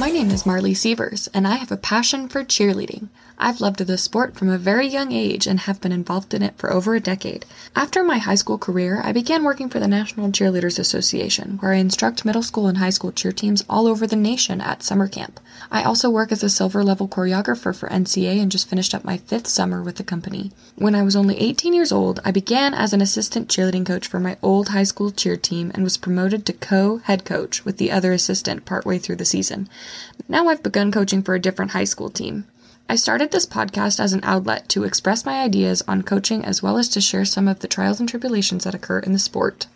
My name is Marley Sievers, and I have a passion for cheerleading. I've loved the sport from a very young age and have been involved in it for over a decade. After my high school career, I began working for the National Cheerleaders Association, where I instruct middle school and high school cheer teams all over the nation at summer camp. I also work as a silver level choreographer for NCA and just finished up my fifth summer with the company. When I was only 18 years old, I began as an assistant cheerleading coach for my old high school cheer team and was promoted to co head coach with the other assistant partway through the season. Now I've begun coaching for a different high school team. I started this podcast as an outlet to express my ideas on coaching as well as to share some of the trials and tribulations that occur in the sport.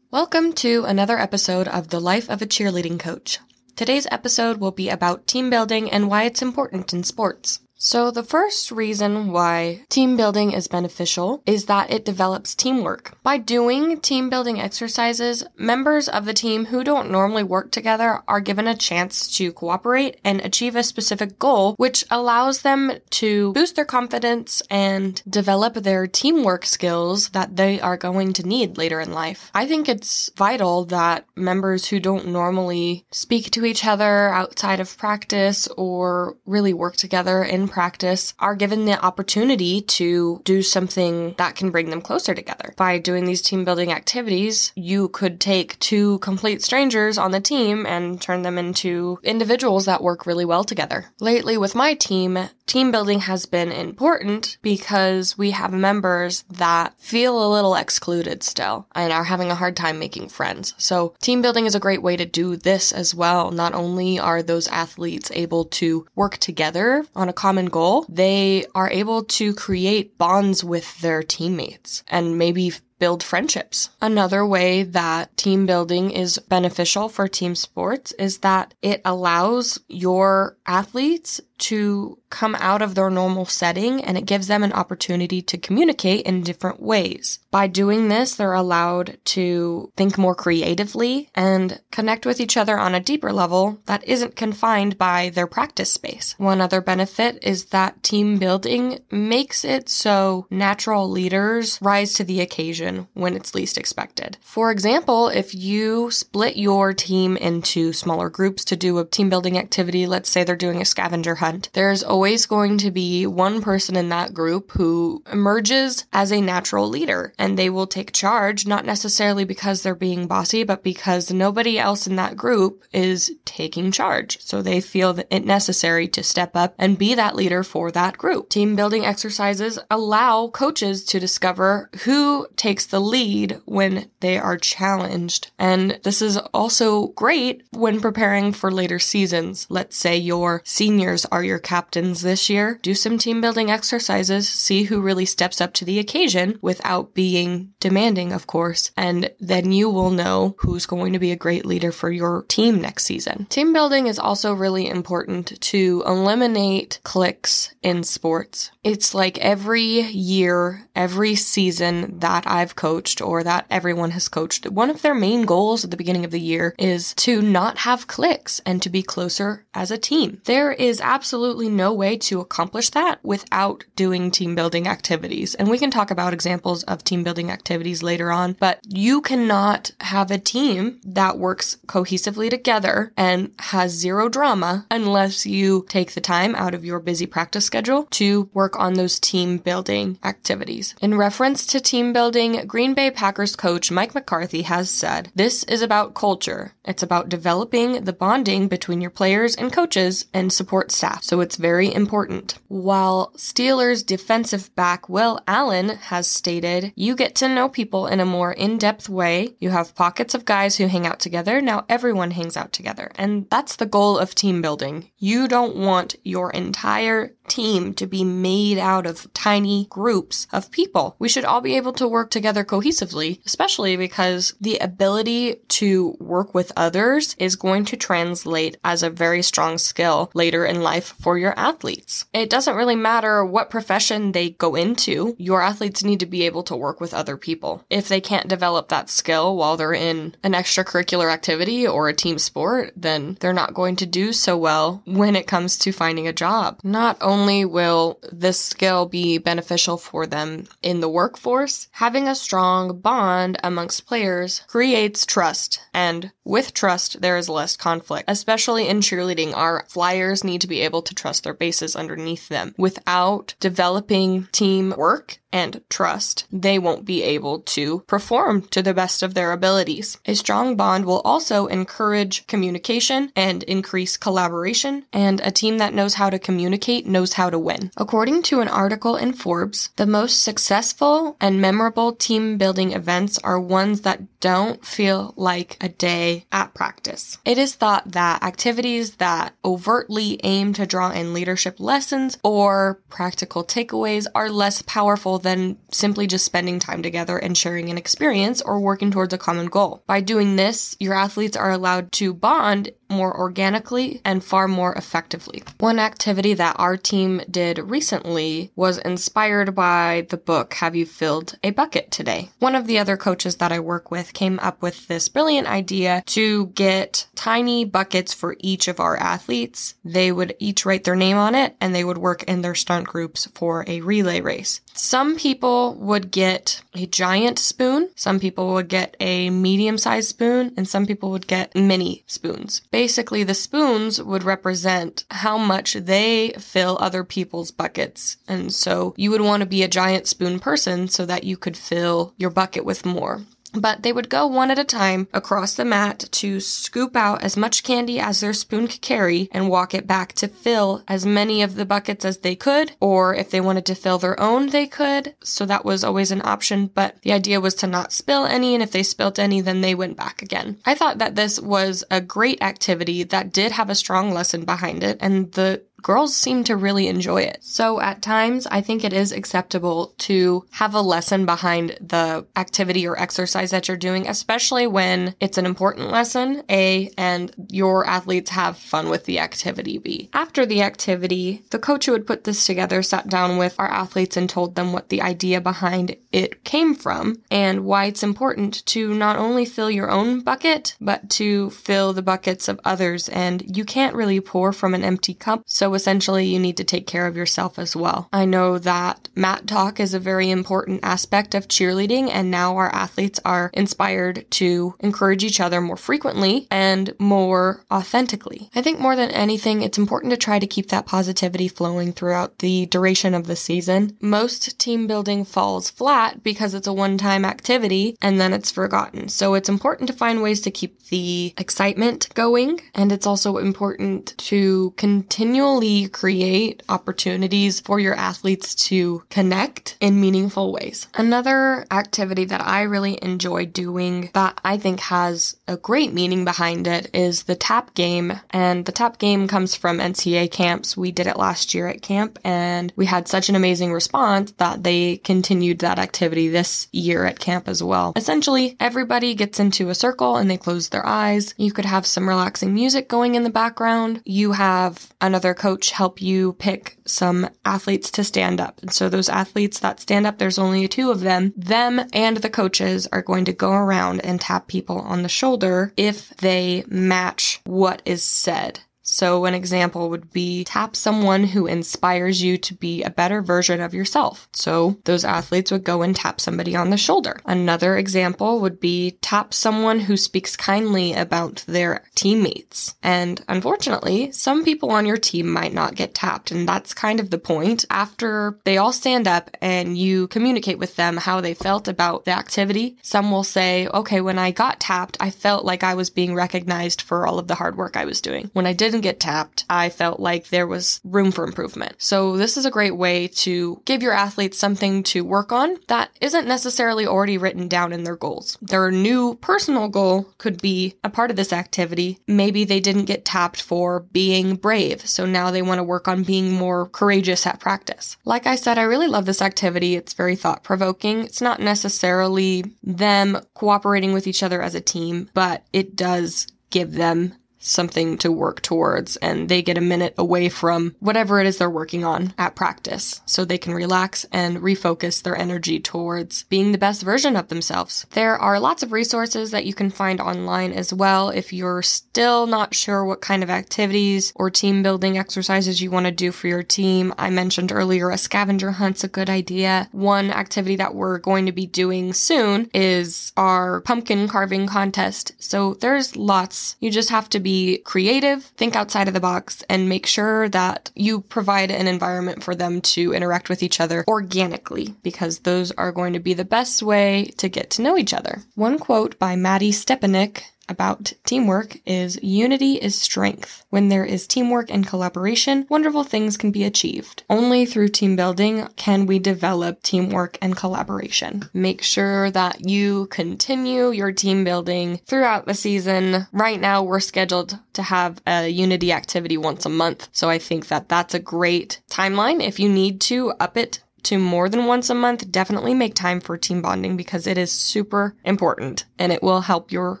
Welcome to another episode of The Life of a Cheerleading Coach. Today's episode will be about team building and why it's important in sports. So, the first reason why team building is beneficial is that it develops teamwork. By doing team building exercises, members of the team who don't normally work together are given a chance to cooperate and achieve a specific goal, which allows them to boost their confidence and develop their teamwork skills that they are going to need later in life. I think it's vital that members who don't normally speak to each other outside of practice or really work together in practice are given the opportunity to do something that can bring them closer together. By doing these team building activities, you could take two complete strangers on the team and turn them into individuals that work really well together. Lately with my team, team building has been important because we have members that feel a little excluded still and are having a hard time making friends. So team building is a great way to do this as well. Not only are those athletes able to work together on a common goal, they are able to create bonds with their teammates and maybe build friendships. Another way that team building is beneficial for team sports is that it allows your athletes to come out of their normal setting and it gives them an opportunity to communicate in different ways. By doing this, they're allowed to think more creatively and connect with each other on a deeper level that isn't confined by their practice space. One other benefit is that team building makes it so natural leaders rise to the occasion when it's least expected. For example, if you split your team into smaller groups to do a team building activity, let's say they're doing a scavenger hunt there's always going to be one person in that group who emerges as a natural leader and they will take charge, not necessarily because they're being bossy, but because nobody else in that group is taking charge. So they feel it necessary to step up and be that leader for that group. Team building exercises allow coaches to discover who takes the lead when they are challenged. And this is also great when preparing for later seasons. Let's say your seniors are your captains this year. Do some team building exercises, see who really steps up to the occasion without being demanding, of course, and then you will know who's going to be a great leader for your team next season. Team building is also really important to eliminate cliques in sports. It's like every year, every season that I've coached or that everyone has coached, one of their main goals at the beginning of the year is to not have cliques and to be closer as a team. There is absolutely no way to accomplish that without doing team building activities. And we can talk about examples of team building activities later on, but you cannot have a team that works cohesively together and has zero drama unless you take the time out of your busy practice schedule to work on those team building activities. In reference to team building, Green Bay Packers coach Mike McCarthy has said, This is about culture. It's about developing the bonding between your players and coaches and support staff so it's very important. While Steelers defensive back Will Allen has stated, you get to know people in a more in-depth way. You have pockets of guys who hang out together. Now everyone hangs out together. And that's the goal of team building. You don't want your entire team to be made out of tiny groups of people. We should all be able to work together cohesively, especially because the ability to work with others is going to translate as a very strong skill later in life for your athletes. It doesn't really matter what profession they go into, your athletes need to be able to work with other people. If they can't develop that skill while they're in an extracurricular activity or a team sport, then they're not going to do so well when it comes to finding a job. Not only will this skill be beneficial for them in the workforce, having a strong bond amongst players creates trust. And with trust, there is less conflict. Especially in cheerleading, our flyers need to be able to trust their bases underneath them. Without developing teamwork and trust, they won't be able to perform to the best of their abilities. A strong bond will also encourage communication and increase collaboration, and a team that knows how to communicate knows how to win. According to an article in Forbes, the most successful and memorable team building events are ones that don't feel like a day at practice. It is thought that activities that overtly aim to draw in leadership lessons or practical takeaways are less powerful than simply just spending time together and sharing an experience or working towards a common goal. By doing this, your athletes are allowed to bond more organically and far more effectively. One activity that our team did recently was inspired by the book Have You Filled a Bucket Today? One of the other coaches that I work with came up with this brilliant idea to get tiny buckets for each of our athletes. They would each write their name on it and they would work in their stunt groups for a relay race. Some people would get a giant spoon, some people would get a medium sized spoon, and some people would get mini spoons. Basically, the spoons would represent how much they fill other people's buckets. And so you would want to be a giant spoon person so that you could fill your bucket with more but they would go one at a time across the mat to scoop out as much candy as their spoon could carry and walk it back to fill as many of the buckets as they could, or if they wanted to fill their own, they could. So that was always an option, but the idea was to not spill any, and if they spilt any, then they went back again. I thought that this was a great activity that did have a strong lesson behind it, and the girls seem to really enjoy it. So at times, I think it is acceptable to have a lesson behind the activity or exercise that you're doing, especially when it's an important lesson, A, and your athletes have fun with the activity, B. After the activity, the coach who had put this together sat down with our athletes and told them what the idea behind it came from and why it's important to not only fill your own bucket, but to fill the buckets of others. And you can't really pour from an empty cup. So essentially you need to take care of yourself as well. I know that mat talk is a very important aspect of cheerleading and now our athletes are inspired to encourage each other more frequently and more authentically. I think more than anything, it's important to try to keep that positivity flowing throughout the duration of the season. Most team building falls flat because it's a one-time activity and then it's forgotten. So it's important to find ways to keep the excitement going and it's also important to continually create opportunities for your athletes to connect in meaningful ways. Another activity that I really enjoy doing that I think has a great meaning behind it is the tap game. And the tap game comes from NCA camps. We did it last year at camp and we had such an amazing response that they continued that activity this year at camp as well. Essentially, everybody gets into a circle and they close their eyes. You could have some relaxing music going in the background. You have another coach coach help you pick some athletes to stand up. And so those athletes that stand up, there's only two of them. Them and the coaches are going to go around and tap people on the shoulder if they match what is said. So an example would be tap someone who inspires you to be a better version of yourself. So those athletes would go and tap somebody on the shoulder. Another example would be tap someone who speaks kindly about their teammates. And unfortunately, some people on your team might not get tapped. And that's kind of the point. After they all stand up and you communicate with them how they felt about the activity, some will say, okay, when I got tapped, I felt like I was being recognized for all of the hard work I was doing. When I didn't didn't get tapped, I felt like there was room for improvement. So this is a great way to give your athletes something to work on that isn't necessarily already written down in their goals. Their new personal goal could be a part of this activity. Maybe they didn't get tapped for being brave, so now they want to work on being more courageous at practice. Like I said, I really love this activity. It's very thought provoking. It's not necessarily them cooperating with each other as a team, but it does give them something to work towards and they get a minute away from whatever it is they're working on at practice so they can relax and refocus their energy towards being the best version of themselves. There are lots of resources that you can find online as well if you're still not sure what kind of activities or team building exercises you want to do for your team. I mentioned earlier a scavenger hunt's a good idea. One activity that we're going to be doing soon is our pumpkin carving contest. So there's lots. You just have to be creative, think outside of the box, and make sure that you provide an environment for them to interact with each other organically, because those are going to be the best way to get to know each other. One quote by Mattie Stepanek about teamwork is unity is strength. When there is teamwork and collaboration, wonderful things can be achieved. Only through team building can we develop teamwork and collaboration. Make sure that you continue your team building throughout the season. Right now, we're scheduled to have a unity activity once a month. So I think that that's a great timeline. If you need to up it to more than once a month, definitely make time for team bonding because it is super important and it will help your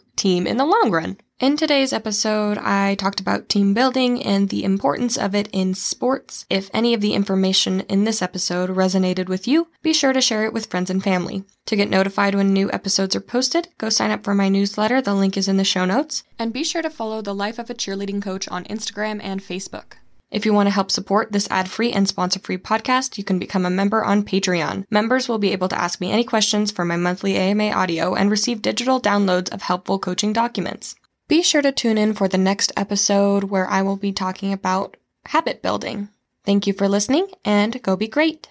team in the long run. In today's episode, I talked about team building and the importance of it in sports. If any of the information in this episode resonated with you, be sure to share it with friends and family. To get notified when new episodes are posted, go sign up for my newsletter. The link is in the show notes. And be sure to follow The Life of a Cheerleading Coach on Instagram and Facebook. If you want to help support this ad free and sponsor free podcast, you can become a member on Patreon. Members will be able to ask me any questions for my monthly AMA audio and receive digital downloads of helpful coaching documents. Be sure to tune in for the next episode where I will be talking about habit building. Thank you for listening and go be great.